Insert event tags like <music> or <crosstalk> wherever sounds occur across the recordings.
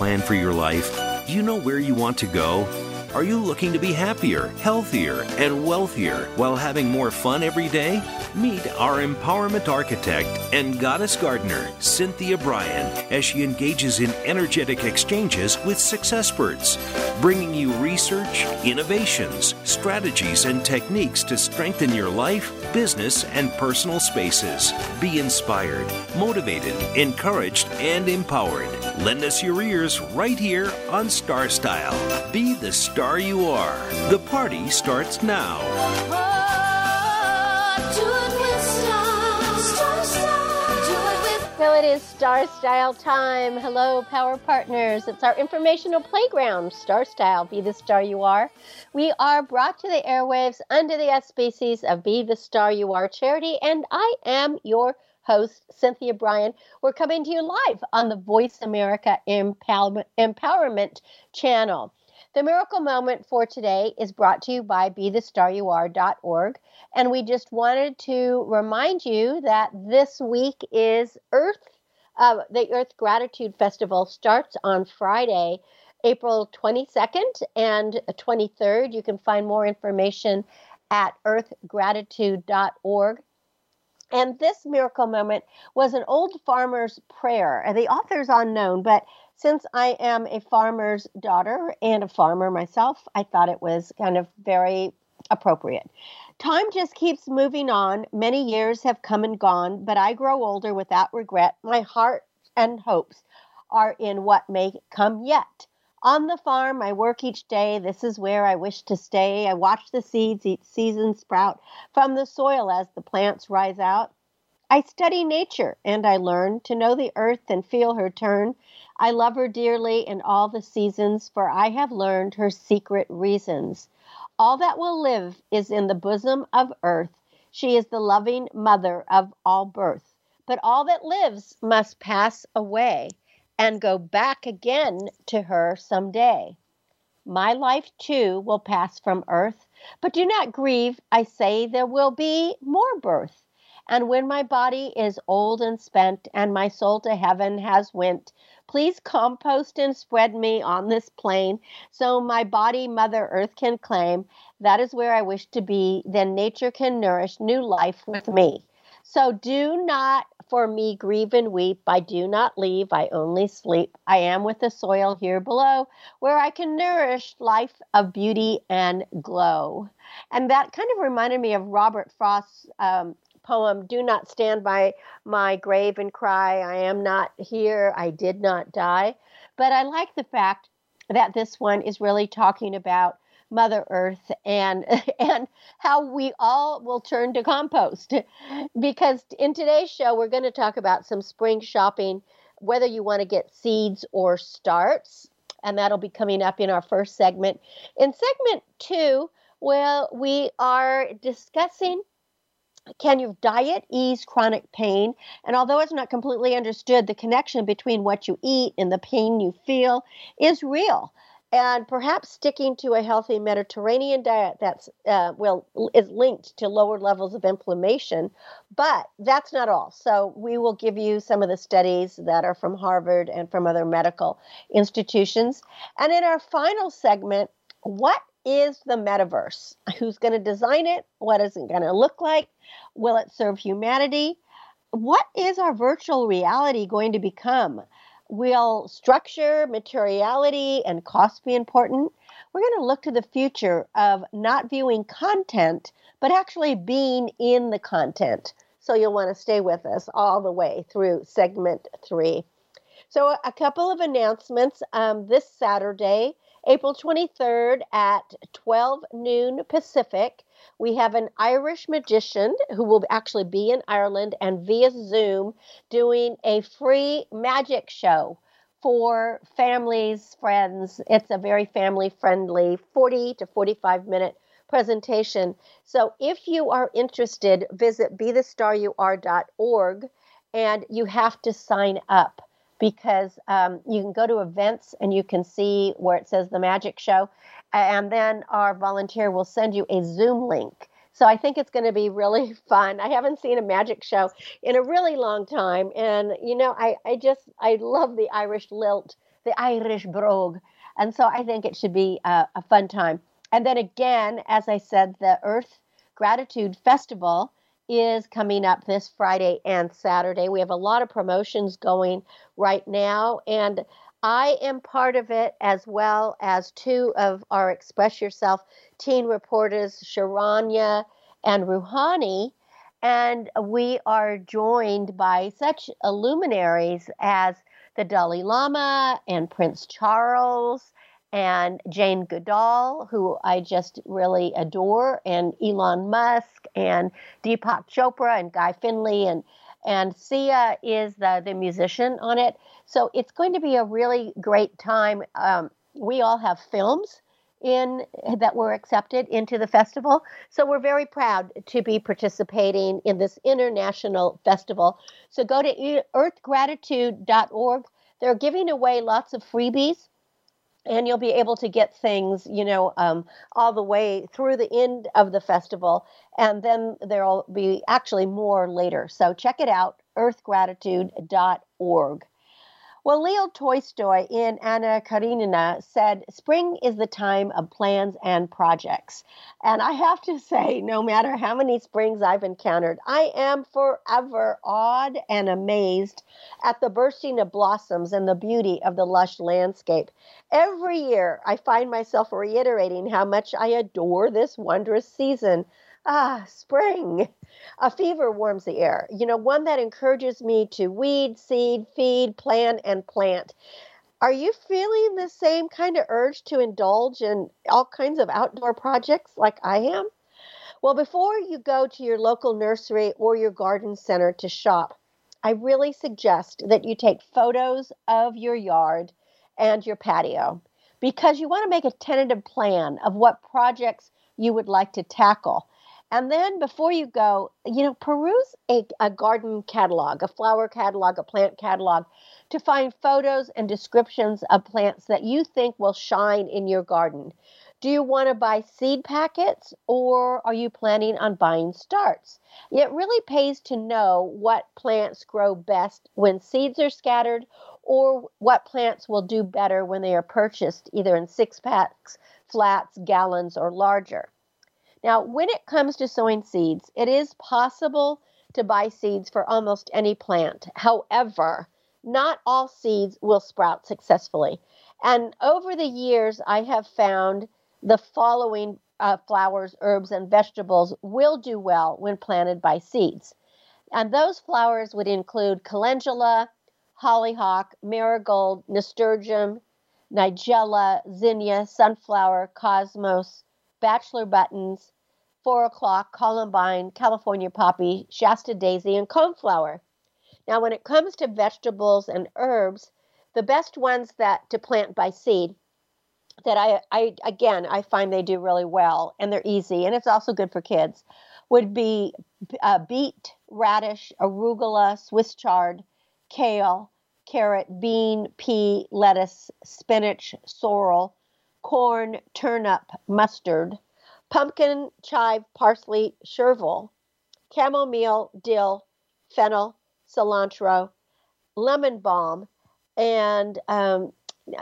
plan for your life? Do you know where you want to go? Are you looking to be happier, healthier, and wealthier while having more fun every day? Meet our empowerment architect and goddess gardener, Cynthia Brian, as she engages in energetic exchanges with success successperts, bringing you research, innovations, strategies, and techniques to strengthen your life, business, and personal spaces. Be inspired, motivated, encouraged, and empowered. Lend us your ears right here on Star Style. Be the star you are. The party starts now. So it is Star Style time. Hello, Power Partners. It's our informational playground, Star Style, Be the Star You Are. We are brought to the airwaves under the auspices of Be the Star You Are charity, and I am your host, Cynthia Brian. We're coming to you live on the Voice America Empower- Empowerment channel. The miracle moment for today is brought to you by BeTheStarYouAre.org. And we just wanted to remind you that this week is Earth, uh, the Earth Gratitude Festival starts on Friday, April 22nd and 23rd. You can find more information at earthgratitude.org. And this miracle moment was an old farmer's prayer. And the author is unknown, but since I am a farmer's daughter and a farmer myself, I thought it was kind of very appropriate. Time just keeps moving on. Many years have come and gone, but I grow older without regret. My heart and hopes are in what may come yet. On the farm, I work each day. This is where I wish to stay. I watch the seeds each season sprout from the soil as the plants rise out. I study nature and I learn to know the earth and feel her turn. I love her dearly in all the seasons, for I have learned her secret reasons. All that will live is in the bosom of earth. She is the loving mother of all birth. But all that lives must pass away and go back again to her some day. My life too will pass from earth, but do not grieve. I say there will be more birth. And when my body is old and spent, and my soul to heaven has went, please compost and spread me on this plain, so my body Mother Earth can claim. That is where I wish to be. Then nature can nourish new life with me. So do not for me grieve and weep. I do not leave, I only sleep. I am with the soil here below, where I can nourish life of beauty and glow. And that kind of reminded me of Robert Frost's um, poem, Do Not Stand by My Grave and Cry, I am not here, I did not die. But I like the fact that this one is really talking about Mother Earth and <laughs> and how we all will turn to compost. <laughs> Because in today's show we're going to talk about some spring shopping, whether you want to get seeds or starts, and that'll be coming up in our first segment. In segment 2, well, we are discussing can your diet ease chronic pain? And although it's not completely understood, the connection between what you eat and the pain you feel is real. And perhaps sticking to a healthy Mediterranean diet that's uh, well is linked to lower levels of inflammation, but that's not all. So we will give you some of the studies that are from Harvard and from other medical institutions. And in our final segment, what is the metaverse? <laughs> Who's going to design it? What is it going to look like? Will it serve humanity? What is our virtual reality going to become? Will structure, materiality, and cost be important? We're going to look to the future of not viewing content, but actually being in the content. So you'll want to stay with us all the way through segment three. So, a couple of announcements. Um, this Saturday, April 23rd at 12 noon Pacific, we have an Irish magician who will actually be in Ireland and via Zoom doing a free magic show for families, friends. It's a very family friendly 40 to 45 minute presentation. So if you are interested, visit BeTheStarYouAre.org and you have to sign up because um, you can go to events and you can see where it says the magic show, and then our volunteer will send you a Zoom link. So I think it's going to be really <laughs> fun. I haven't seen a magic show in a really long time, and you know, I I just I love the Irish lilt the Irish brogue. And so I think it should be a, a fun time. And then again, as I said, the Earth Gratitude Festival is coming up this Friday and Saturday. We have a lot of promotions going right now, and I am part of it as well as two of our Express Yourself teen reporters, Sharanya and Ruhani. And we are joined by such luminaries as the Dalai Lama and Prince Charles and Jane Goodall, who I just really adore, and Elon Musk and Deepak Chopra and Guy Finley and and Sia is the the musician on it. So it's going to be a really great time. Um, we all have films in that were accepted into the festival. So we're very proud to be participating in this international festival. So go to earthgratitude.org. They're giving away lots of freebies and you'll be able to get things, you know, um, all the way through the end of the festival. And then there'll be actually more later. So check it out, earthgratitude.org. Well, Leo Tolstoy in Anna Karenina said, Spring is the time of plans and projects. And I have to <laughs> say, no matter how many springs I've encountered, I am forever awed and amazed at the bursting of blossoms and the beauty of the lush landscape. Every year, I find myself reiterating how much I adore this wondrous season. Ah, spring. A fever warms the air. You know, one that encourages me to weed, seed, feed, plant, and plant. Are you feeling the same kind of urge to indulge in all kinds of outdoor projects like I am? Well, before you go to your local nursery or your garden center to shop, I really suggest that you take photos of your yard and your patio because you want to make a tentative plan of what projects you would like to tackle. And then before you go, you know, peruse a, a garden catalog, a flower catalog, a plant catalog to find photos and descriptions of plants that you think will shine in your garden. Do you want to buy seed packets or are you planning on buying starts? It really pays to know what plants grow best when seeds are scattered or what plants will do better when they are purchased either in six packs, flats, gallons, or larger. Now, when it comes to sowing seeds, it is possible to buy seeds for almost any plant. However, not all seeds will sprout successfully. And over the years, I have found the following uh, flowers, herbs, and vegetables will do well when planted by seeds. And those flowers would include calendula, hollyhock, marigold, nasturtium, nigella, zinnia, sunflower, cosmos, bachelor buttons, four o'clock, columbine, California poppy, Shasta daisy, and coneflower. Now, when it comes to vegetables and herbs, the best ones that to plant by seed that I, I again I find they do really well and they're easy and it's also good for kids would be uh, beet, radish, arugula, Swiss chard, kale, carrot, bean, pea, lettuce, spinach, sorrel, corn, turnip, mustard, pumpkin, chive, parsley, chervil, chamomile, dill, fennel, cilantro, lemon balm, and um,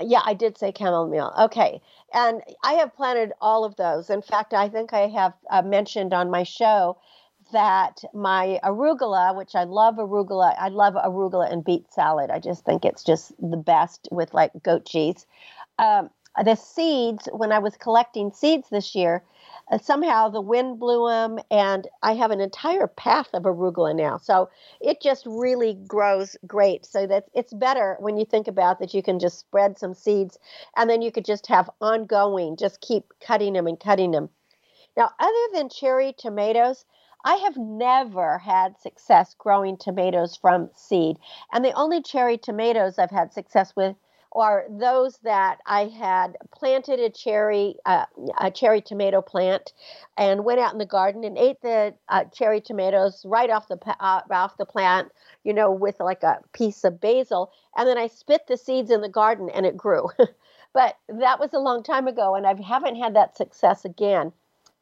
yeah, I did say chamomile. Okay. And I have planted all of those. In fact, I think I have uh, mentioned on my show that my arugula, which I love arugula, I love arugula and beet salad. I just think it's just the best with like goat cheese. Um, the seeds, when I was collecting seeds this year, uh, somehow the wind blew them, and I have an entire path of arugula now. So it just really grows great. So that it's better when you think about that you can just spread some seeds, and then you could just have ongoing, just keep cutting them and cutting them. Now, other than cherry tomatoes, I have never had success growing tomatoes from seed. And the only cherry tomatoes I've had success with are those that I had planted a cherry uh, a cherry tomato plant and went out in the garden and ate the uh, cherry tomatoes right off the uh, off the plant, you know, with like a piece of basil, and then I spit the seeds in the garden and it grew. <laughs> but that was a long time ago, and I haven't had that success again.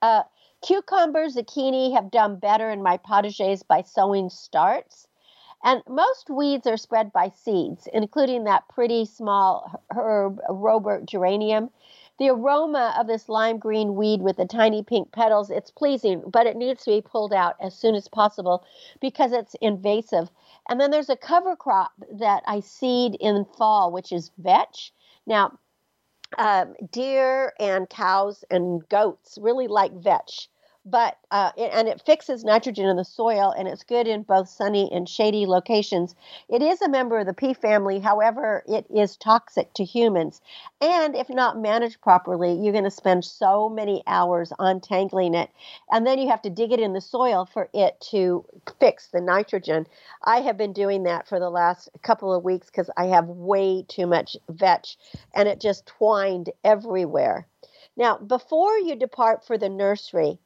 Uh, cucumber, zucchini have done better in my potagers by sowing starts. And most weeds are spread by seeds, including that pretty small herb, Robert geranium. The aroma of this lime green weed with the tiny pink petals, it's pleasing, but it needs to be pulled out as soon as possible because it's invasive. And then there's a cover crop that I seed in fall, which is vetch. Now, um, deer and cows and goats really like vetch but uh, and it fixes nitrogen in the soil and it's good in both sunny and shady locations. It is a member of the pea family, however, it is toxic to humans. And if not managed properly, you're going to spend so many hours untangling it, and then you have to dig it in the soil for it to fix the nitrogen. I have been doing that for the last couple of weeks because I have way too much vetch, and it just twined everywhere. Now, before you depart for the nursery,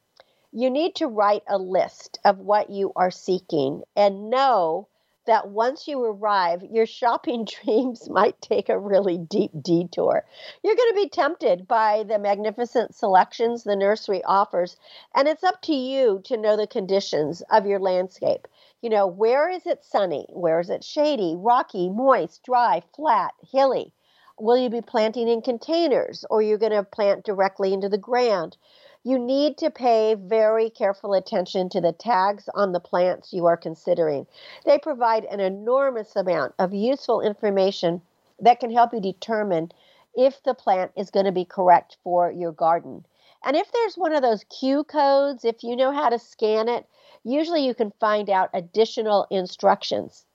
you need to write a list of what you are seeking and know that once you arrive, your shopping <laughs> dreams might take a really deep detour. You're going to be tempted by the magnificent selections the nursery offers, and it's up to you to know the conditions of your landscape. You know, where is it sunny? Where is it shady, rocky, moist, dry, flat, hilly? Will you be planting in containers or you're going to plant directly into the ground? You need to pay very careful attention to the tags on the plants you are considering. They provide an enormous amount of useful information that can help you determine if the plant is going to be correct for your garden. And if there's one of those Q codes, if you know how to scan it, usually you can find out additional instructions.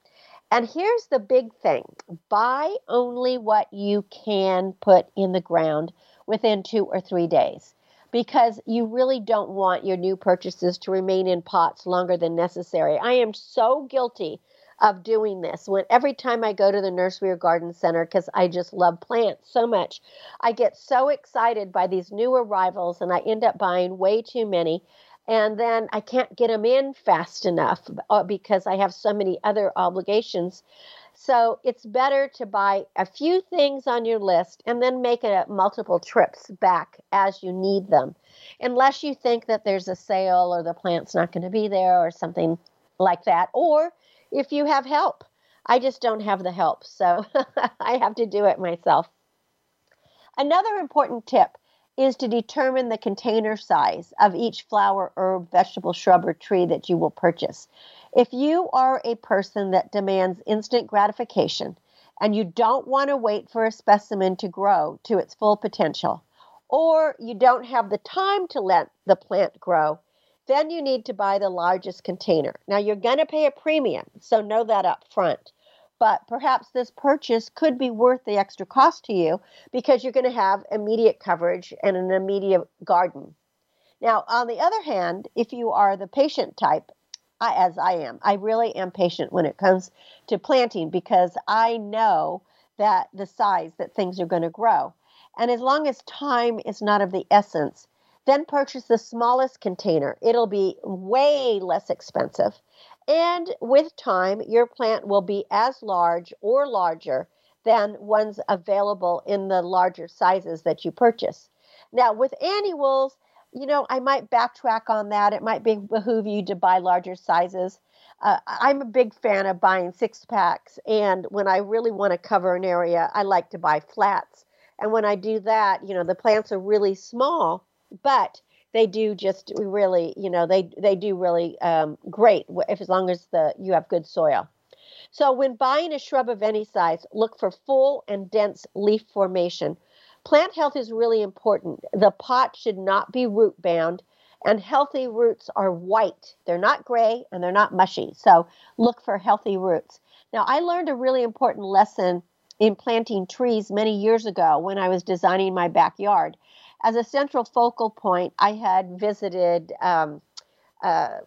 And here's the big thing buy only what you can put in the ground within two or three days because you really don't want your new purchases to remain in pots longer than necessary. I am so guilty of doing this when every time I go to the nursery or garden center because I just love plants so much. I get so excited by these new arrivals and I end up buying way too many and then I can't get them in fast enough uh, because I have so many other obligations. So it's better to buy a few things on your list and then make it multiple trips back as you need them, unless you think that there's a sale or the plant's not going to be there or something like that. Or if you have help. I just don't have the help, so <laughs> I have to do it myself. Another important tip is to determine the container size of each flower, herb, vegetable, shrub, or tree that you will purchase. If you are a person that demands instant gratification and you don't want to wait for a specimen to grow to its full potential, or you don't have the time to let the plant grow, then you need to buy the largest container. Now you're going to pay a premium, so know that up front. But perhaps this purchase could be worth the extra cost to you because you're going to have immediate coverage and an immediate garden. Now, on the other hand, if you are the patient type I, as I am. I really am patient when it comes to planting because I know that the size that things are going to grow. And as long as time is not of the essence, then purchase the smallest container. It'll be way less expensive. And with time, your plant will be as large or larger than ones available in the larger sizes that you purchase. Now, with annuals, you know, I might backtrack on that. It might be behoove you to buy larger sizes. Uh, I'm a big fan of buying six packs, and when I really want to cover an area, I like to buy flats. And when I do that, you know, the plants are really small, but they do just really, you know, they they do really um, great if as long as the you have good soil. So when buying a shrub of any size, look for full and dense leaf formation Plant health is really important. The pot should not be root bound, and healthy roots are white. They're not gray and they're not mushy. So look for healthy roots. Now, I learned a really important lesson in planting trees many years ago when I was designing my backyard. As a central focal point, I had visited um, uh,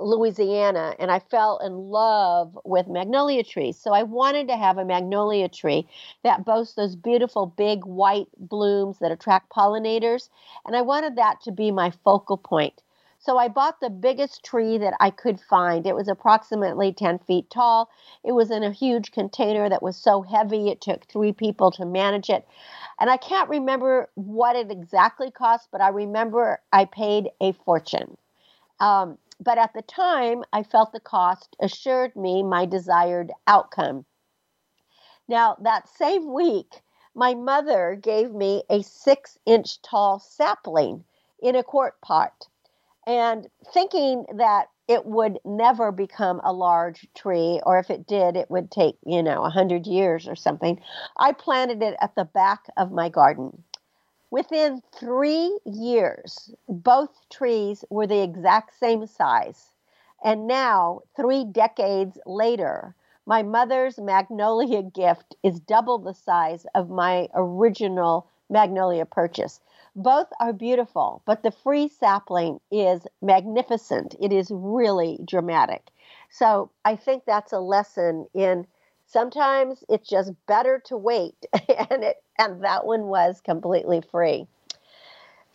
Louisiana, and I fell in love with magnolia trees. So I wanted to have a magnolia tree that boasts those beautiful big white blooms that attract pollinators, and I wanted that to be my focal point. So I bought the biggest tree that I could find. It was approximately 10 feet tall. It was in a huge container that was so heavy it took three people to manage it. And I can't remember what it exactly cost, but I remember I paid a fortune. Um, but at the time, I felt the cost assured me my desired outcome. Now, that same week, my mother gave me a six inch tall sapling in a quart pot. And thinking that it would never become a large tree, or if it did, it would take, you know, a hundred years or something. I planted it at the back of my garden. Within three years, both trees were the exact same size. And now, three decades later, my mother's magnolia gift is double the size of my original magnolia purchase. Both are beautiful, but the free sapling is magnificent. It is really dramatic. So I think that's a lesson in sometimes it's just better to wait <laughs> and it and that one was completely free.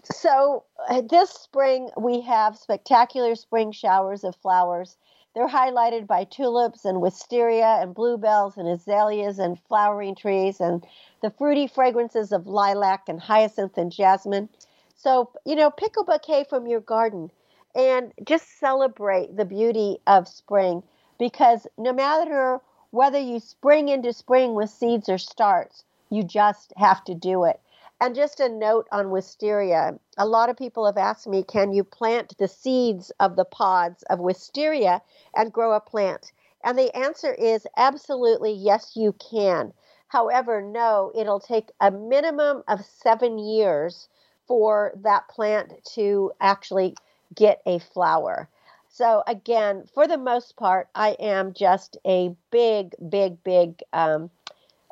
So uh, this spring we have spectacular spring showers of flowers. They're highlighted by tulips and wisteria and bluebells and azaleas and flowering trees and the fruity fragrances of lilac and hyacinth and jasmine. So, you know, pick a bouquet from your garden and just celebrate the beauty of spring because no matter whether you spring into spring with seeds or starts, you just have to do it. And just a note on wisteria a lot of people have asked me, can you plant the seeds of the pods of wisteria and grow a plant? And the answer is absolutely yes, you can. However, no, it'll take a minimum of seven years for that plant to actually get a flower. So, again, for the most part, I am just a big, big, big um,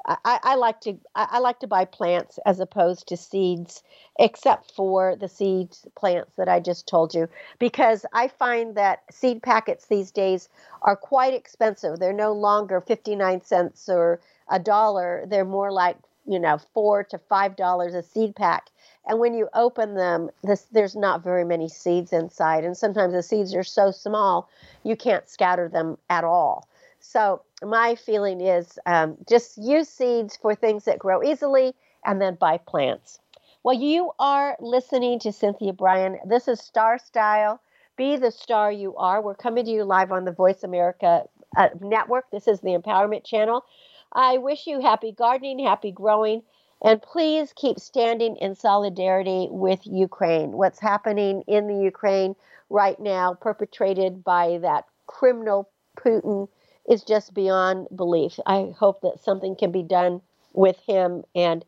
I, I, like to I, like to buy plants as opposed to seeds, except for the seeds plants that I just told you, because I find that seed packets these days are quite expensive. They're no longer fifty nine cents or a dollar. They're more like you know four to five dollars a seed pack. And when you open them, this, there's not very many seeds inside, and sometimes the seeds are so small you can't scatter them at all. So my feeling is um, just use seeds for things that grow easily and then buy plants. Well, you are listening to Cynthia Brian. This is Star Style. Be the star you are. We're coming to you live on the Voice America uh, Network. This is the Empowerment Channel. I wish you happy gardening, happy growing, and please keep standing in solidarity with Ukraine. What's happening in the Ukraine right now, perpetrated by that criminal Putin is just beyond belief. I hope that something can be done with him and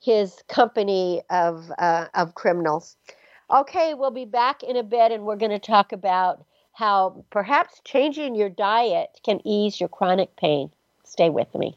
his company of uh, of criminals. Okay, we'll be back in a bit, and we're going to talk about how perhaps changing your diet can ease your chronic pain. Stay with me.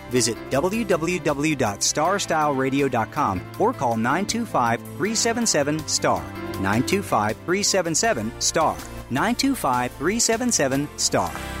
Visit www.starstyleradio.com or call 925 377 STAR. 925 377 STAR. 925 377 STAR.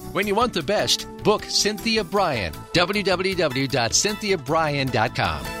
When you want the best, book Cynthia Brian. www.cynthiabrian.com.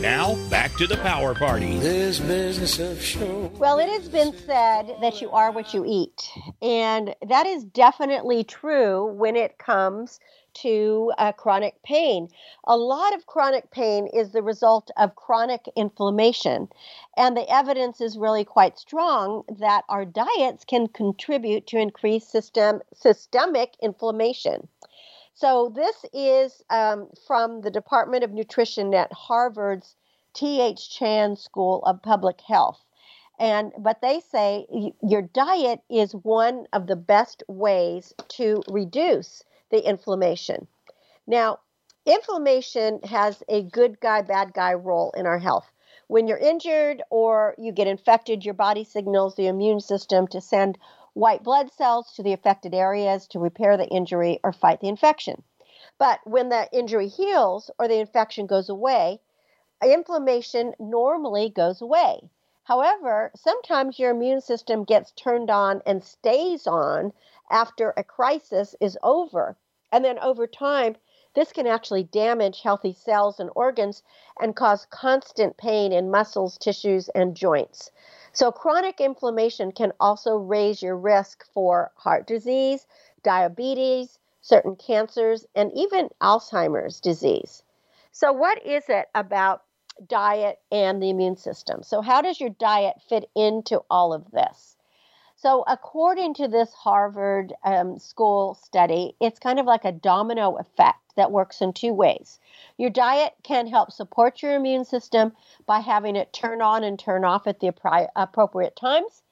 Now, back to the power party. This business of show. Well, it has been said that you are what you eat. And that is definitely true when it comes to uh, chronic pain. A lot of chronic pain is the result of chronic inflammation. And the evidence is really quite strong that our diets can contribute to increased system, systemic inflammation. So, this is um, from the Department of Nutrition at Harvard's T.H. Chan School of Public Health. And but they say your diet is one of the best ways to reduce the inflammation. Now, inflammation has a good guy, bad guy role in our health. When you're injured or you get infected, your body signals the immune system to send white blood cells to the affected areas to repair the injury or fight the infection. But when the injury heals or the infection goes away, inflammation normally goes away. However, sometimes your immune system gets turned on and stays on after a crisis is over. And then over time, this can actually damage healthy cells and organs and cause constant pain in muscles, tissues, and joints. So, chronic inflammation can also raise your risk for heart disease, diabetes, certain cancers, and even Alzheimer's disease. So, what is it about diet and the immune system? So, how does your diet fit into all of this? So, according to this Harvard um, School study, it's kind of like a domino effect that works in two ways. Your diet can help support your immune system by having it turn on and turn off at the appropriate times.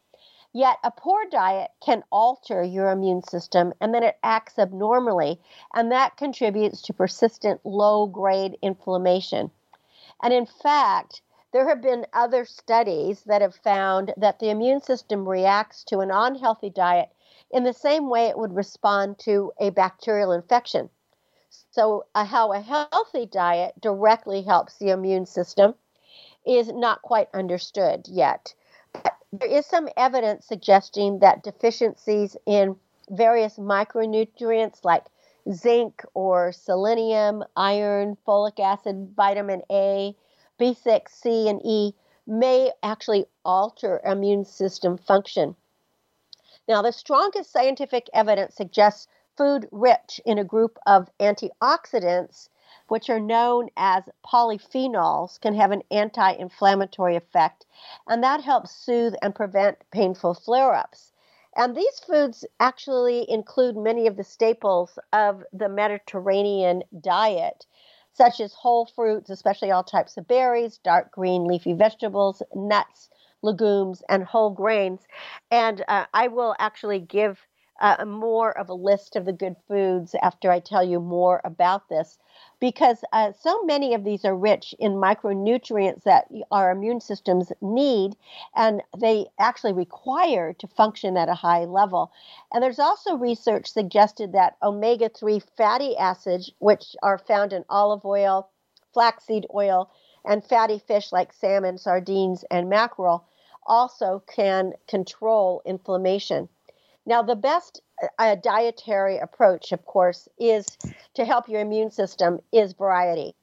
Yet, a poor diet can alter your immune system and then it acts abnormally, and that contributes to persistent low grade inflammation. And in fact, there have been other studies that have found that the immune system reacts to an unhealthy diet in the same way it would respond to a bacterial infection. So, uh, how a healthy diet directly helps the immune system is not quite understood yet. But there is some evidence suggesting that deficiencies in various micronutrients like zinc or selenium, iron, folic acid, vitamin A, B6, C, and E may actually alter immune system function. Now, the strongest scientific evidence suggests food rich in a group of antioxidants, which are known as polyphenols, can have an anti inflammatory effect, and that helps soothe and prevent painful flare ups. And these foods actually include many of the staples of the Mediterranean diet, such as whole fruits, especially all types of berries, dark green leafy vegetables, nuts, legumes, and whole grains. And uh, I will actually give uh, more of a list of the good foods after I tell you more about this, because uh, so many of these are rich in micronutrients that our immune systems need and they actually require to function at a high level. And there's also research suggested that omega 3 fatty acids, which are found in olive oil, flaxseed oil, and fatty fish like salmon, sardines, and mackerel, also can control inflammation. Now, the best uh, dietary approach, of course, is to help your immune system is variety.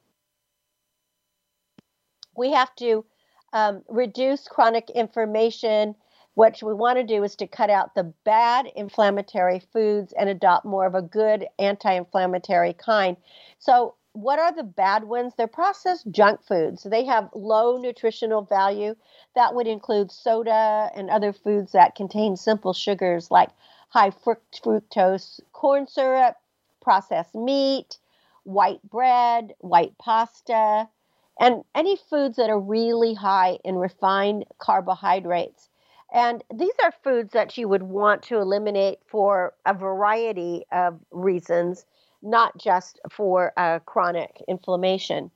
We have to um, reduce chronic inflammation. What we want to do is to cut out the bad inflammatory foods and adopt more of a good anti inflammatory kind. So, what are the bad ones? They're processed junk foods. They have low nutritional value. That would include soda and other foods that contain simple sugars like high fructose corn syrup, processed meat, white bread, white pasta, and any foods that are really high in refined carbohydrates. And these are foods that you would want to eliminate for a variety of reasons, not just for uh, chronic inflammation.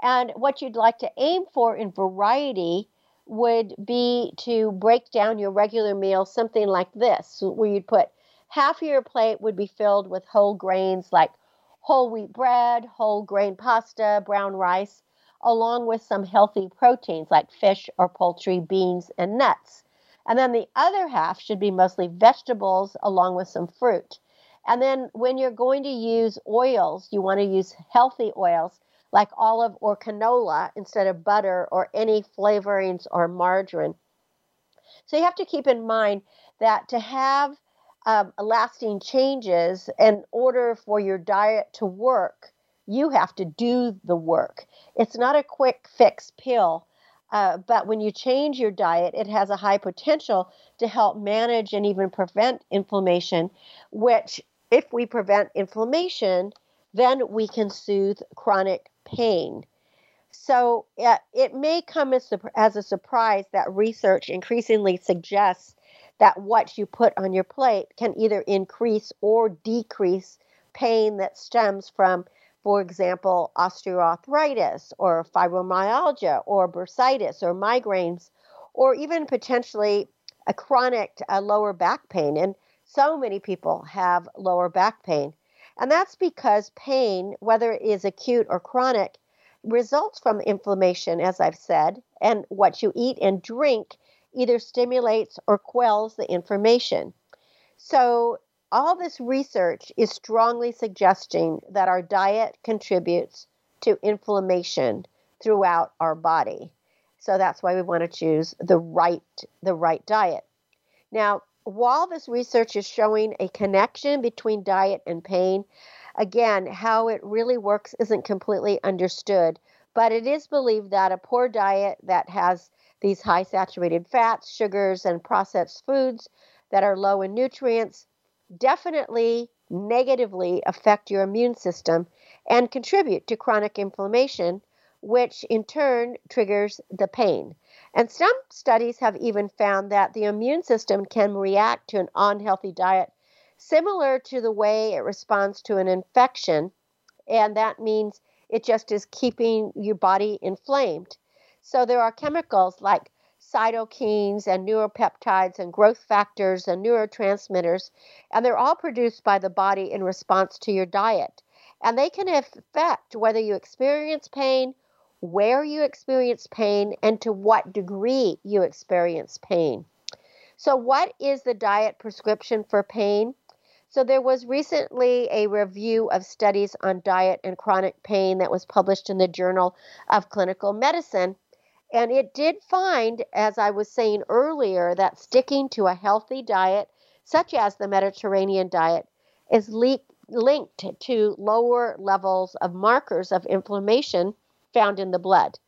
And what you'd like to aim for in variety would be to break down your regular meal something like this, where you'd put half of your plate would be filled with whole grains like whole wheat bread, whole grain pasta, brown rice, along with some healthy proteins like fish or poultry, beans, and nuts. And then the other half should be mostly vegetables along with some fruit. And then when you're going to use oils, you want to use healthy oils like olive or canola instead of butter or any flavorings or margarine. So you have to keep in mind that to have um, lasting changes in order for your diet to work, you have to do the work. It's not a quick fix pill. Uh, but when you change your diet, it has a high potential to help manage and even prevent inflammation, which, if we prevent inflammation, then we can soothe chronic pain. So uh, it may come as, as a surprise that research increasingly suggests that what you put on your plate can either increase or decrease pain that stems from, for example, osteoarthritis or fibromyalgia or bursitis or migraines, or even potentially a chronic lower back pain. And so many people have lower back pain. And that's because pain, whether it is acute or chronic, results from inflammation, as I've said, and what you eat and drink either stimulates or quells the inflammation. So, all this research is strongly suggesting that our diet contributes to inflammation throughout our body. So that's why we want to choose the right the right diet. Now, while this research is showing a connection between diet and pain, again, how it really works isn't completely understood. But it is believed that a poor diet that has these high saturated fats, sugars, and processed foods that are low in nutrients definitely negatively affect your immune system and contribute to chronic inflammation, which in turn triggers the pain. And some studies have even found that the immune system can react to an unhealthy diet similar to the way it responds to an infection. And that means it just is keeping your body inflamed. So there are chemicals like cytokines and neuropeptides and growth factors and neurotransmitters, and they're all produced by the body in response to your diet. And they can affect whether you experience pain where you experience pain, and to what degree you experience pain. So, what is the diet prescription for pain? So, there was recently a review of studies on diet and chronic pain that was published in the Journal of Clinical Medicine. And it did find, as I was saying earlier, that sticking to a healthy diet, such as the Mediterranean diet, is le- linked to lower levels of markers of inflammation found in the blood.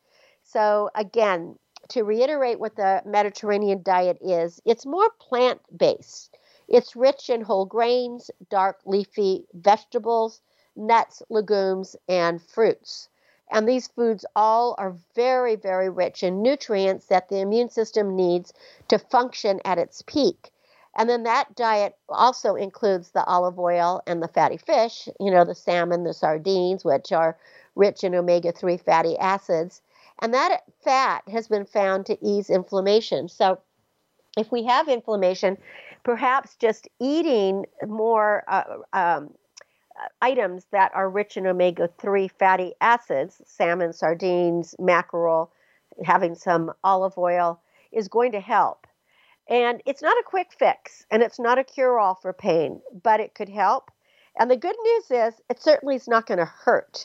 So, again, to reiterate what the Mediterranean diet is, it's more plant based. It's rich in whole grains, dark leafy vegetables, nuts, legumes, and fruits. And these foods all are very, very rich in nutrients that the immune system needs to function at its peak. And then that diet also includes the olive oil and the fatty fish, you know, the salmon, the sardines, which are rich in omega 3 fatty acids. And that fat has been found to ease inflammation. So, if we have inflammation, perhaps just eating more uh, um, items that are rich in omega 3 fatty acids, salmon, sardines, mackerel, having some olive oil, is going to help. And it's not a quick fix and it's not a cure all for pain, but it could help. And the good news is, it certainly is not going to hurt.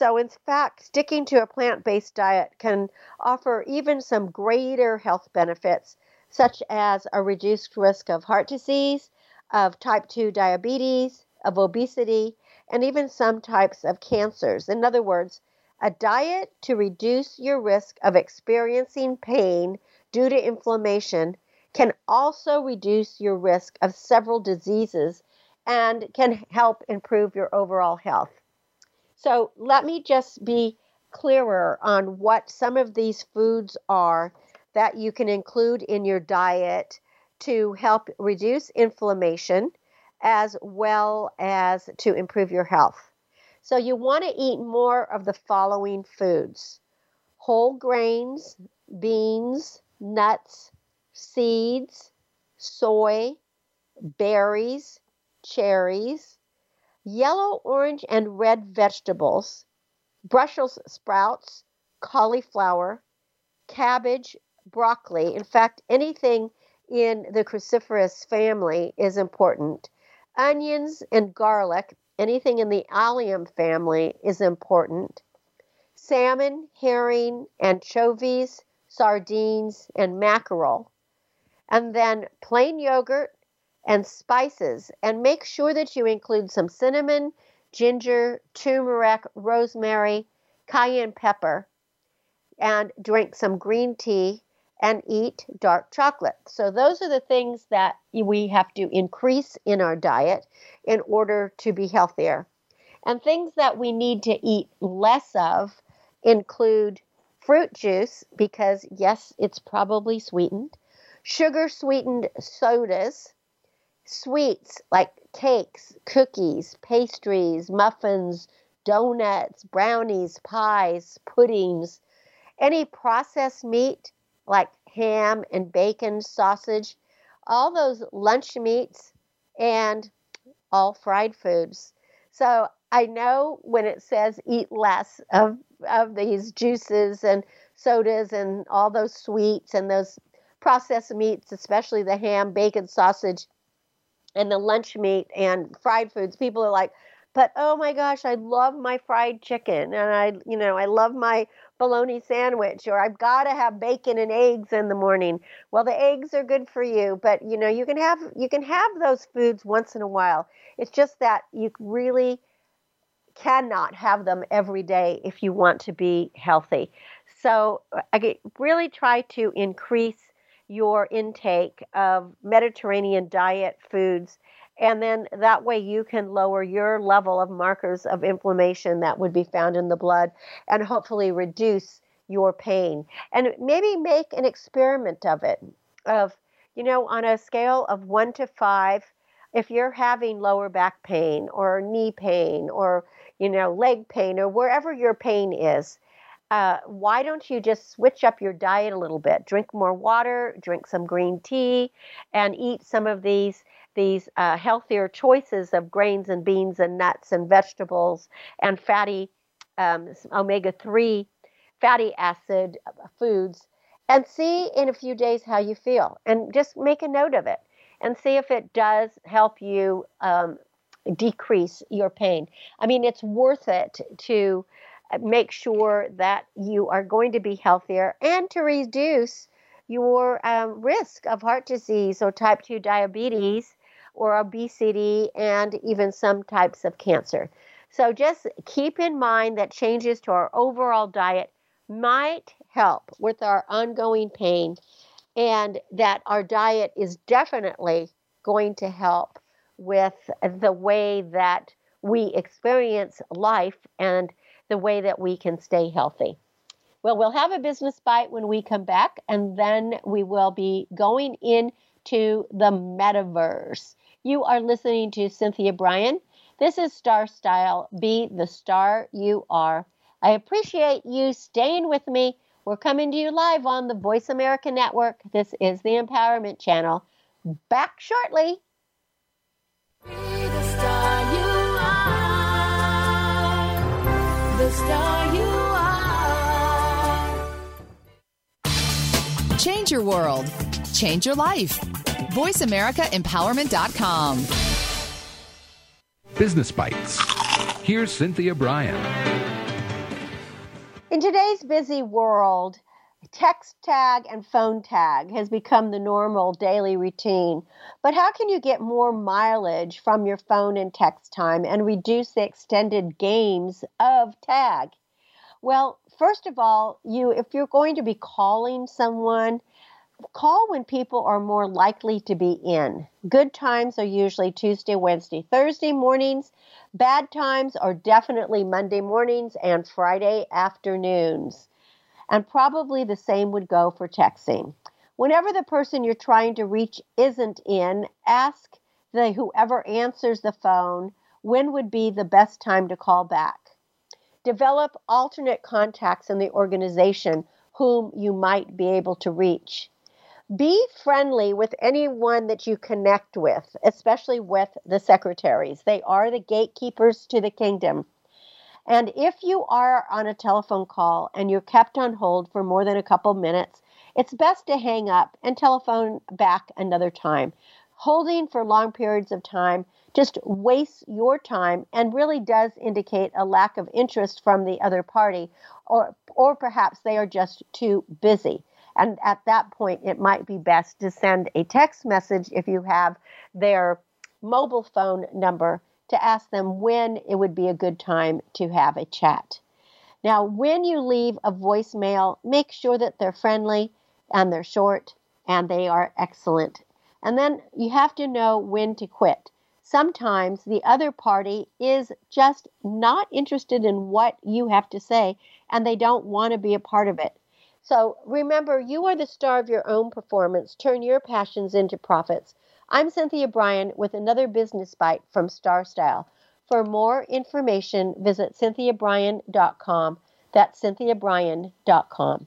So, in fact, sticking to a plant based diet can offer even some greater health benefits, such as a reduced risk of heart disease, of type 2 diabetes, of obesity, and even some types of cancers. In other words, a diet to reduce your risk of experiencing pain due to inflammation can also reduce your risk of several diseases and can help improve your overall health. So, let me just be clearer on what some of these foods are that you can include in your diet to help reduce inflammation as well as to improve your health. So, you want to eat more of the following foods whole grains, beans, nuts, seeds, soy, berries, cherries, yellow, orange, and red vegetables, Brussels sprouts, cauliflower, cabbage, broccoli. In fact, anything in the cruciferous family is important. Onions and garlic, anything in the allium family is important. Salmon, herring, anchovies, sardines, and mackerel. And then plain yogurt and spices. And make sure that you include some cinnamon, ginger, turmeric, rosemary, cayenne pepper, and drink some green tea and eat dark chocolate. So, those are the things that we have to increase in our diet in order to be healthier. And things that we need to eat less of include fruit juice, because yes, it's probably sweetened, sugar sweetened sodas, sweets like cakes, cookies, pastries, muffins, donuts, brownies, pies, puddings, any processed meat like ham and bacon, sausage, all those lunch meats, and all fried foods. So I know when it says eat less of, of these juices and sodas and all those sweets and those processed meats, especially the ham, bacon, sausage, and the lunch meat and fried foods, people are like, but oh my gosh, I love my fried chicken and I, you know, I love my bologna sandwich or I've got to have bacon and eggs in the morning. Well, the eggs are good for you, but you know, you can have you can have those foods once in a while. It's just that you really cannot have them every day if you want to be healthy. So, I really try to increase your intake of Mediterranean diet foods. And then that way you can lower your level of markers of inflammation that would be found in the blood and hopefully reduce your pain. And maybe make an experiment of it of, you know, on a scale of one to five, if you're having lower back pain or knee pain or, you know, leg pain or wherever your pain is, uh, why don't you just switch up your diet a little bit? Drink more water, drink some green tea, and eat some of these these uh, healthier choices of grains and beans and nuts and vegetables and fatty um, omega three fatty acid foods, and see in a few days how you feel, and just make a note of it and see if it does help you um, decrease your pain. I mean, it's worth it to make sure that you are going to be healthier and to reduce your um, risk of heart disease or type 2 diabetes or obesity and even some types of cancer. So just keep in mind that changes to our overall diet might help with our ongoing pain and that our diet is definitely going to help with the way that we experience life and the way that we can stay healthy. Well, we'll have a business bite when we come back, and then we will be going into the metaverse. You are listening to Cynthia Brian. This is Star Style. Be the star you are. I appreciate you staying with me. We're coming to you live on the Voice America Network. This is the Empowerment Channel. Back shortly. Change your world. Change your life. VoiceAmericaEmpowerment.com. Business Bites. Here's Cynthia Brian. In today's busy world, text tag and phone tag has become the normal daily routine. But how can you get more mileage from your phone and text time and reduce the extended games of tag? Well, first of all, you if you're going to be calling someone, call when people are more likely to be in. Good times are usually Tuesday, Wednesday, Thursday mornings. Bad times are definitely Monday mornings and Friday afternoons. And probably the same would go for texting. Whenever the person you're trying to reach isn't in, ask the whoever answers the phone when would be the best time to call back. Develop alternate contacts in the organization whom you might be able to reach. Be friendly with anyone that you connect with, especially with the secretaries. They are the gatekeepers to the kingdom. And if you are on a telephone call and you're kept on hold for more than a couple minutes, it's best to hang up and telephone back another time. Holding for long periods of time just wastes your time and really does indicate a lack of interest from the other party, or, or perhaps they are just too busy. And at that point, it might be best to send a text message if you have their mobile phone number to ask them when it would be a good time to have a chat. Now, when you leave a voicemail, make sure that they're friendly and they're short and they are excellent. And then you have to know when to quit. Sometimes the other party is just not interested in what you have to say and they don't want to be a part of it. So remember, you are the star of your own performance. Turn your passions into profits. I'm Cynthia Brian with another business bite from Star Style. For more information, visit cynthiabrian.com. That's cynthiabrian.com.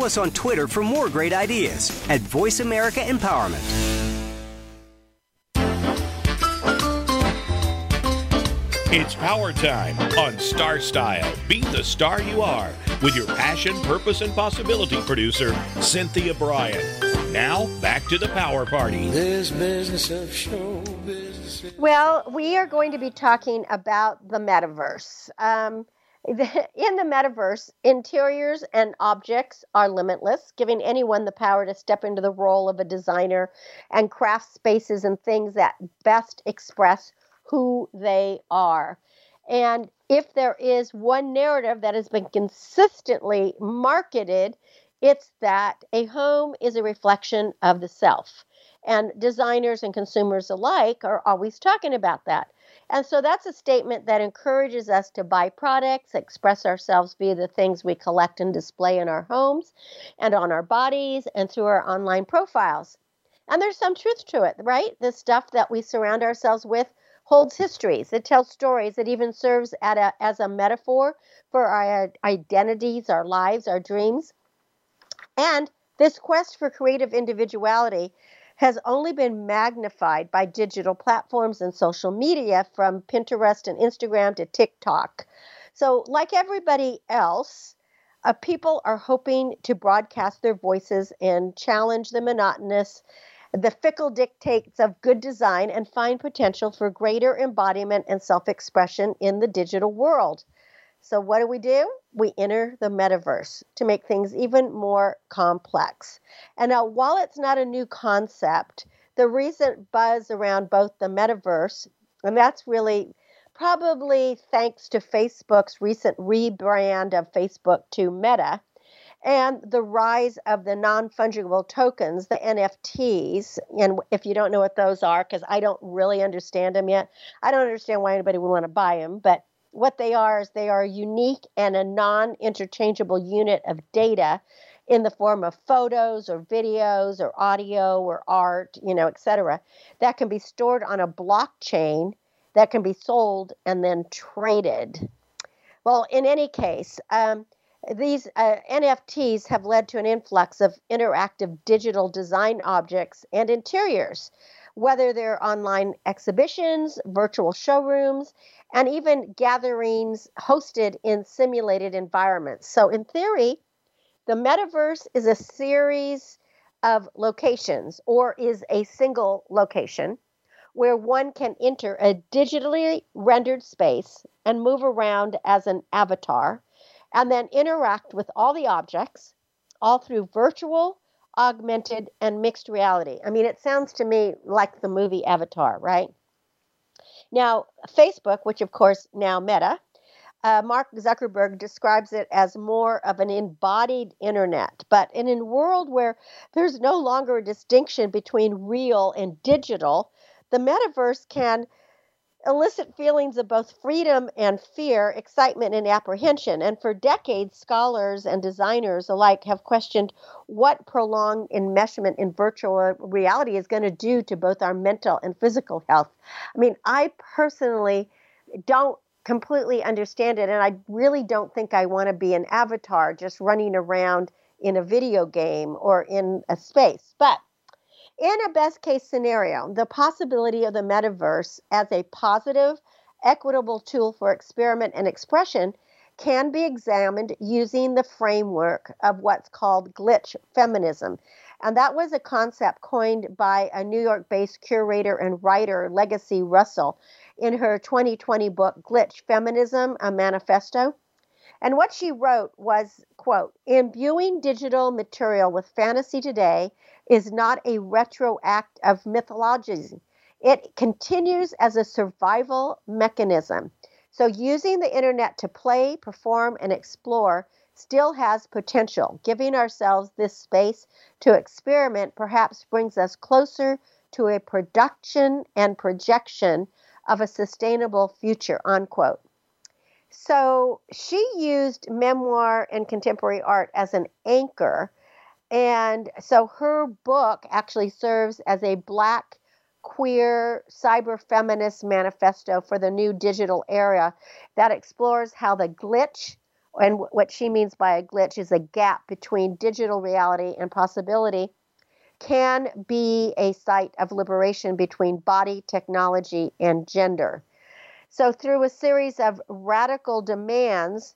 Follow us on Twitter for more great ideas at Voice America Empowerment. It's power time on Star Style. Be the star you are with your passion, purpose, and possibility producer, Cynthia Brian. Now, back to the power party. This business of show business. Well, we are going to be talking about the metaverse. Um, <laughs> in the metaverse, interiors and objects are limitless, giving anyone the power to step into the role of a designer and craft spaces and things that best express who they are. And if there is one narrative that has been consistently marketed, it's that a home is a reflection of the self. And designers and consumers alike are always talking about that. And so that's a statement that encourages us to buy products, express ourselves via the things we collect and display in our homes and on our bodies and through our online profiles. And there's some truth to it, right? The stuff that we surround ourselves with holds histories. It tells stories. It even serves a, as a metaphor for our identities, our lives, our dreams. And this quest for creative individuality has only been magnified by digital platforms and social media from Pinterest and Instagram to TikTok. So, like everybody else, uh, people are hoping to broadcast their voices and challenge the monotonous, the fickle dictates of good design and find potential for greater embodiment and self expression in the digital world. So, what do we do? We enter the metaverse to make things even more complex. And now, while it's not a new concept, the recent buzz around both the metaverse, and that's really probably thanks to Facebook's recent rebrand of Facebook to Meta, and the rise of the non fungible tokens, the NFTs. And if you don't know what those are, because I don't really understand them yet, I don't understand why anybody would want to buy them. But what they are is they are unique and a non interchangeable unit of data in the form of photos or videos or audio or art, you know, etc., that can be stored on a blockchain that can be sold and then traded. Well, in any case, um, these uh, NFTs have led to an influx of interactive digital design objects and interiors, whether they're online exhibitions, virtual showrooms, and even gatherings hosted in simulated environments. So, in theory, the metaverse is a series of locations or is a single location where one can enter a digitally rendered space and move around as an avatar and then interact with all the objects, all through virtual, augmented, and mixed reality. I mean, it sounds to me like the movie Avatar, right? Now, Facebook, which of course now Meta, uh, Mark Zuckerberg describes it as more of an embodied internet. But in a world where there's no longer a distinction between real and digital, the metaverse can elicit feelings of both freedom and fear, excitement and apprehension. And for decades, scholars and designers alike have questioned what prolonged enmeshment in virtual reality is going to do to both our mental and physical health. I mean, I personally don't completely understand it. And I really don't think I want to be an avatar just running around in a video game or in a space. But in a best case scenario, the possibility of the metaverse as a positive, equitable tool for experiment and expression can be examined using the framework of what's called glitch feminism. And that was a concept coined by a New York based curator and writer, Legacy Russell, in her 2020 book, Glitch Feminism, a Manifesto. And what she wrote was, quote, imbuing digital material with fantasy today is not a retro act of mythology. It continues as a survival mechanism. So using the internet to play, perform, and explore still has potential. Giving ourselves this space to experiment perhaps brings us closer to a production and projection of a sustainable future, unquote. So she used memoir and contemporary art as an anchor. And so her book actually serves as a black, queer, cyber feminist manifesto for the new digital era that explores how the glitch, and what she means by a glitch is a gap between digital reality and possibility, can be a site of liberation between body, technology, and gender. So, through a series of radical demands,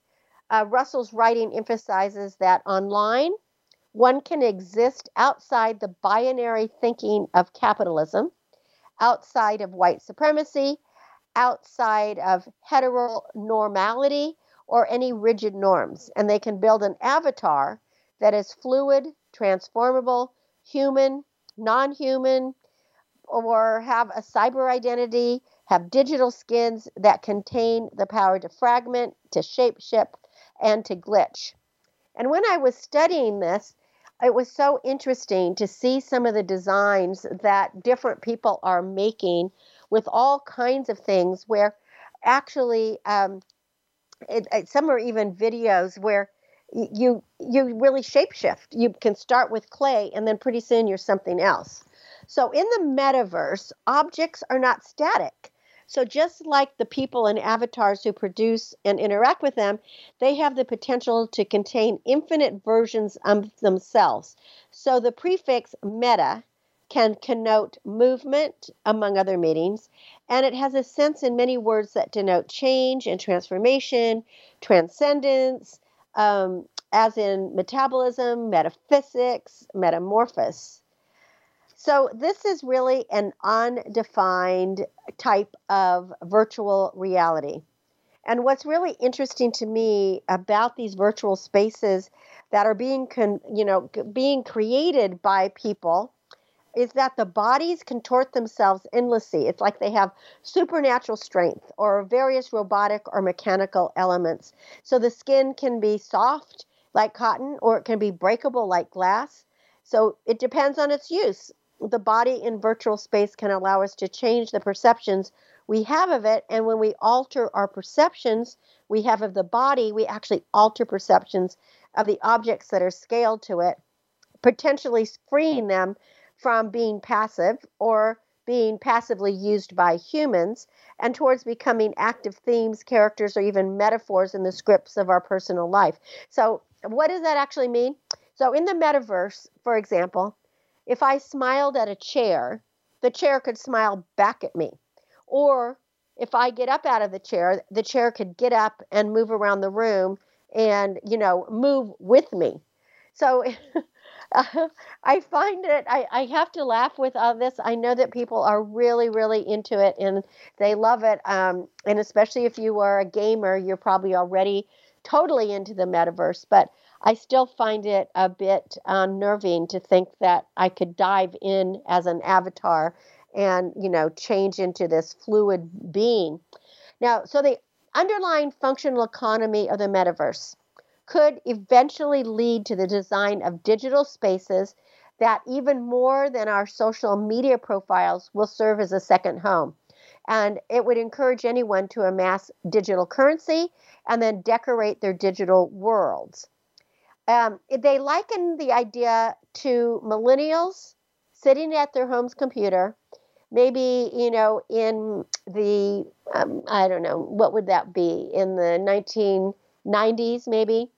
uh, Russell's writing emphasizes that online, one can exist outside the binary thinking of capitalism, outside of white supremacy, outside of heteronormality or any rigid norms. And they can build an avatar that is fluid, transformable, human, non human, or have a cyber identity, have digital skins that contain the power to fragment, to shapeshift, and to glitch. And when I was studying this, it was so interesting to see some of the designs that different people are making with all kinds of things where actually um, it, it, some are even videos where you you really shapeshift. You can start with clay and then pretty soon you're something else. So in the metaverse, objects are not static. So just like the people and avatars who produce and interact with them, they have the potential to contain infinite versions of themselves. So the prefix meta can connote movement, among other meanings, and it has a sense in many words that denote change and transformation, transcendence, um, as in metabolism, metaphysics, metamorphosis. So, this is really an undefined type of virtual reality. And what's really interesting to me about these virtual spaces that are being, con, you know, being created by people is that the bodies contort themselves endlessly. It's like they have supernatural strength or various robotic or mechanical elements. So the skin can be soft like cotton, or it can be breakable like glass. So it depends on its use. The body in virtual space can allow us to change the perceptions we have of it. And when we alter our perceptions we have of the body, we actually alter perceptions of the objects that are scaled to it, potentially freeing them from being passive or being passively used by humans and towards becoming active themes, characters, or even metaphors in the scripts of our personal life. So, what does that actually mean? So, in the metaverse, for example, if I smiled at a chair, the chair could smile back at me. Or if I get up out of the chair, the chair could get up and move around the room and, you know, move with me. So uh, <laughs> I find it, I, I have to laugh with all this. I know that people are really, really into it and they love it. Um, and especially if you are a gamer, you're probably already totally into the metaverse. But I still find it a bit uh, unnerving to think that I could dive in as an avatar and you know change into this fluid being. Now so the underlying functional economy of the metaverse could eventually lead to the design of digital spaces that even more than our social media profiles will serve as a second home. And it would encourage anyone to amass digital currency and then decorate their digital worlds um, they liken the idea to millennials sitting at their home's computer maybe you know in the um, i don't know what would that be? In the 1990s maybe?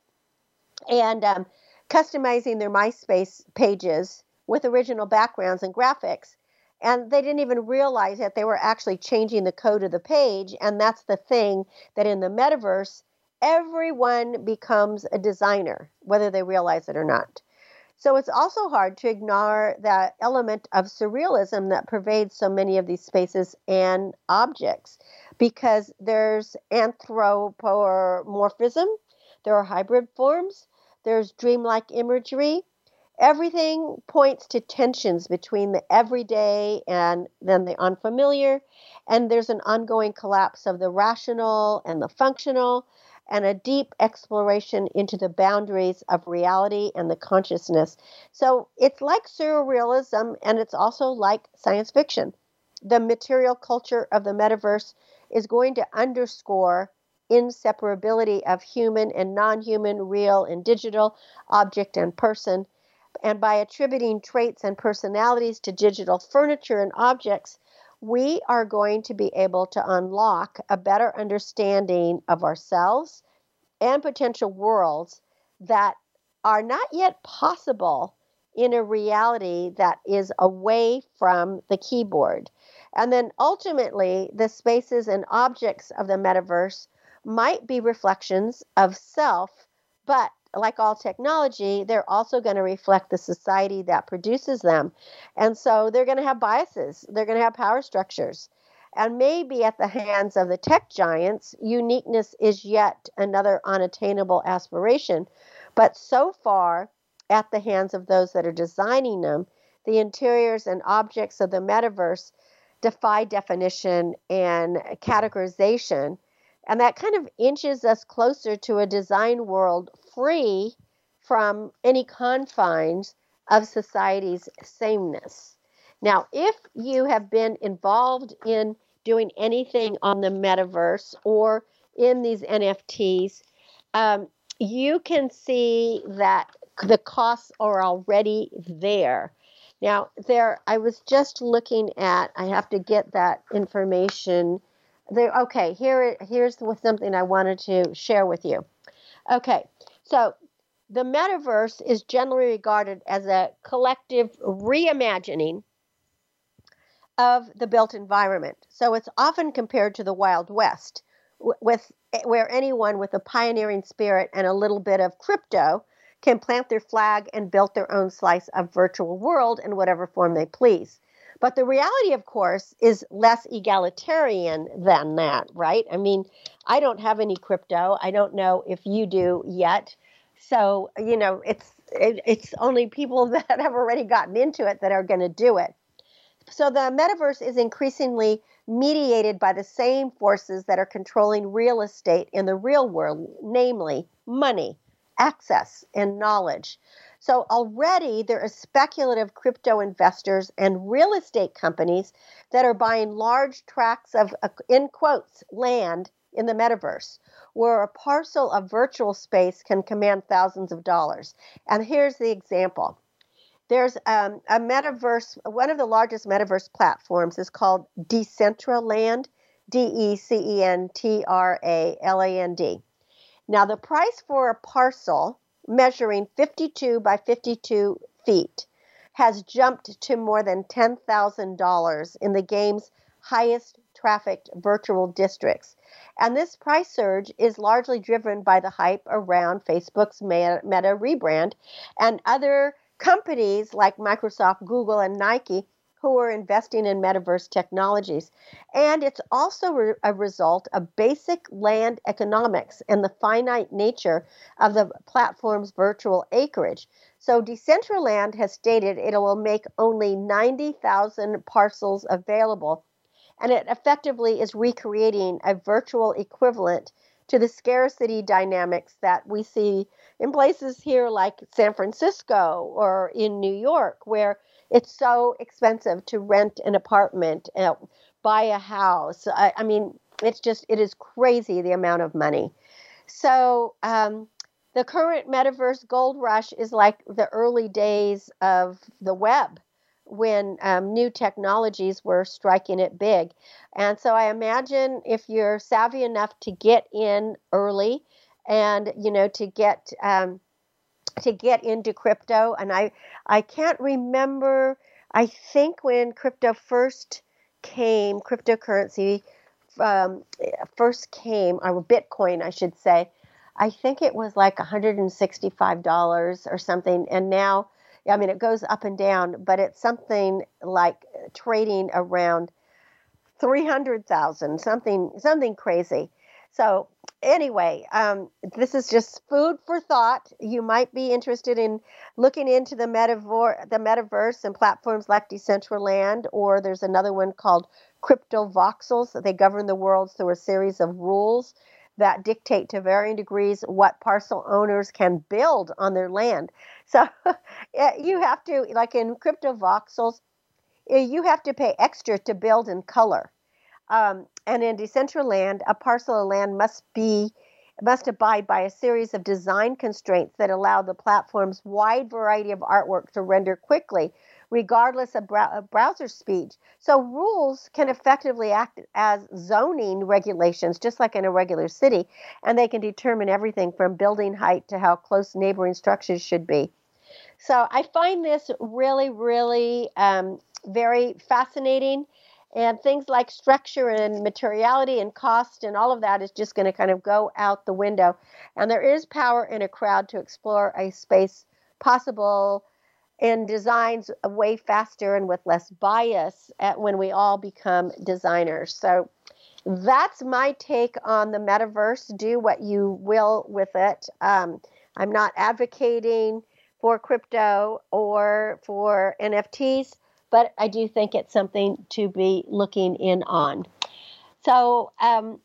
And um, customizing their myspace pages with original backgrounds and graphics. And they didn't even realize that they were actually changing the code of the page. And that's the thing that in the metaverse everyone becomes a designer whether they realize it or not so it's also hard to ignore that element of surrealism that pervades so many of these spaces and objects because there's anthropomorphism, there are hybrid forms, there's dreamlike imagery. Everything points to tensions between the everyday and then the unfamiliar, and there's an ongoing collapse of the rational and the functional and a deep exploration into the boundaries of reality and the consciousness. So it's like surrealism and it's also like science fiction. The material culture of the metaverse is going to underscore inseparability of human and non human, real and digital, object and person. And by attributing traits and personalities to digital furniture and objects, we are going to be able to unlock a better understanding of ourselves and potential worlds that are not yet possible in a reality that is away from the keyboard. And then ultimately, the spaces and objects of the metaverse might be reflections of self, but like all technology, they're also going to reflect the society that produces them. And so they're going to have biases, they're going to have power structures. And maybe at the hands of the tech giants, uniqueness is yet another unattainable aspiration. But so far, at the hands of those that are designing them, the interiors and objects of the metaverse defy definition and categorization. And that kind of inches us closer to a design world free from any confines of society's sameness. Now, if you have been involved in doing anything on the metaverse or in these NFTs, um, you can see that the costs are already there. Now, there, I was just looking at. I have to get that information. Okay. Here, here's something I wanted to share with you. Okay, so the metaverse is generally regarded as a collective reimagining of the built environment. So it's often compared to the Wild West, with eh, where anyone with a pioneering spirit and a little bit of crypto can plant their flag and build their own slice of virtual world in whatever form they please. But the reality, of course, is less egalitarian than that, right? I mean, I don't have any crypto. I don't know if you do yet. So, you know, it's it, it's only people <laughs> that have already gotten into it that are going to do it. So the metaverse is increasingly mediated by the same forces that are controlling real estate in the real world, namely money, access and knowledge. So already there are speculative crypto investors and real estate companies that are buying large tracts of, uh, in quotes, land in the metaverse, where a parcel of virtual space can command thousands of dollars. And here's the example. There's um, a metaverse, one of the largest metaverse platforms is called Decentraland, D E C E N T R A L A N D. Now, the price for a parcel measuring 52 by 52 feet has jumped to more than $10,000 in the game's highest trafficked virtual districts. And this price surge is largely driven by the hype around Facebook's Meta rebrand and other companies like Microsoft, Google, and Nike who are investing in metaverse technologies. And it's also a result of basic land economics and the finite nature of the platform's virtual acreage. So, Decentraland has stated it will make only 90,000 parcels available, and it effectively is recreating a virtual equivalent to the scarcity dynamics that we see in places here like San Francisco or in New York, where it's so expensive to rent an apartment, uh, buy a house. I, I, mean, it's just, it is crazy the amount of money. So, um, the current metaverse gold rush is like the early days of the web when um, new technologies were striking it big. And so I imagine if you're savvy enough to get in early and, you know, to get, um, to get into crypto. And I, I can't remember, I think when crypto first came, cryptocurrency um, first came, or Bitcoin, I should say, I think it was like $165 or something. And now, I mean, it goes up and down, but it's something like trading around 300,000, something, something crazy. So anyway, um, this is just food for thought. You might be interested in looking into the metaverse, the metaverse and platforms like Decentraland, or there's another one called Crypto Voxels. They govern the world through a series of rules that dictate to varying degrees what parcel owners can build on their land. <laughs> So you have to, like in crypto voxels, eh, you have to pay extra to build in color. Um, and in Decentraland, a parcel of land must be must abide by a series of design constraints that allow the platform's wide variety of artwork to render quickly regardless of, of browser speed. So rules can effectively act as zoning regulations, just like in a regular city, and they can determine everything from building height to how close neighboring structures should be. So I find this really, really um, very fascinating. And things like structure and materiality and cost and all of that is just going to kind of go out the window. And there is power in a crowd to explore a space possible and designs way faster and with less bias at when we all become designers. So that's my take on the metaverse. Do what you will with it. Um, I'm not advocating for crypto or for NFTs, but I do think it's something to be looking in on. So, um,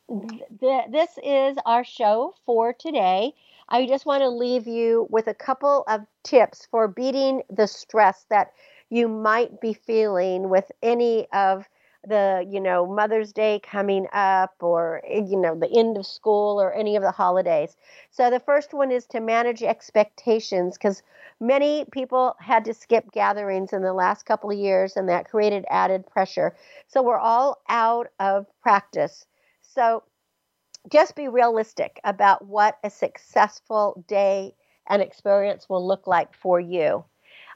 th- this is our show for today. I just want to leave you with a couple of tips for beating the stress that you might be feeling with any of the you know mother's day coming up or eh, you know the end of school or any of the holidays. So the first one is to manage expectations because many people had to skip gatherings in the last couple of years and that created added pressure. So we're all out of practice. So just be realistic about what a successful day and experience will look like for you.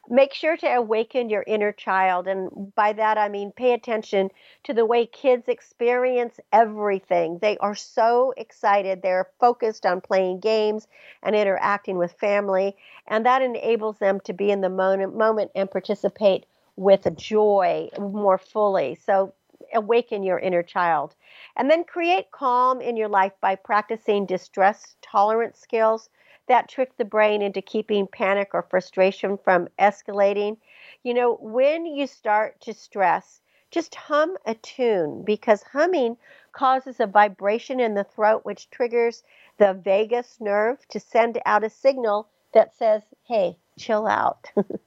Make sure to awaken your inner child. And by that, I mean pay attention to the way kids experience everything. They are so excited. They're focused on playing games and interacting with family. And that enables them to be in the moment and participate with joy more fully. So awaken your inner child. And then create calm in your life by practicing distress tolerance skills that trick the brain into keeping panic or frustration from escalating. You know, when you start to stress, just hum a tune because humming causes a vibration in the throat, which triggers the vagus nerve to send out a signal that says, hey, chill out. <laughs>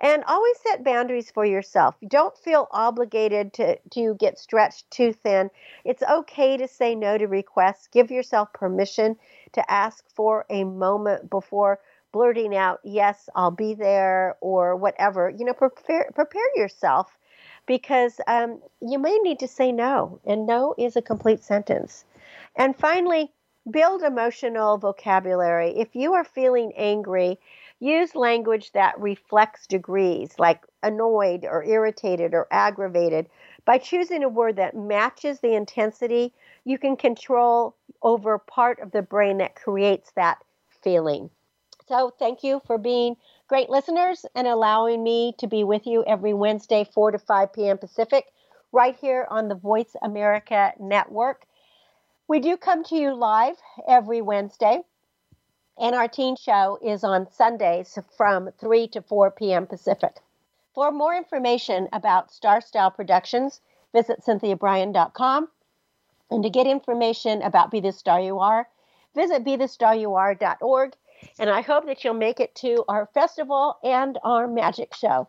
and always set boundaries for yourself. Don't feel obligated to, to get stretched too thin. It's okay to say no to requests. Give yourself permission to ask for a moment before blurting out, yes, I'll be there, or whatever. You know, prepare, prepare yourself because um, you may need to say no, and no is a complete sentence. And finally, build emotional vocabulary. If you are feeling angry, use language that reflects degrees, like annoyed or irritated or aggravated. By choosing a word that matches the intensity, you can control over part of the brain that creates that feeling. So, thank you for being great listeners and allowing me to be with you every Wednesday, 4 to 5 p.m. Pacific, right here on the Voice America Network. We do come to you live every Wednesday, and our teen show is on Sundays from 3 to 4 p.m. Pacific. For more information about Star Style Productions, visit cynthiabrian.com. And to get information about Be the Star You Are, visit bethestaryouare.org and I hope that you'll make it to our festival and our magic show.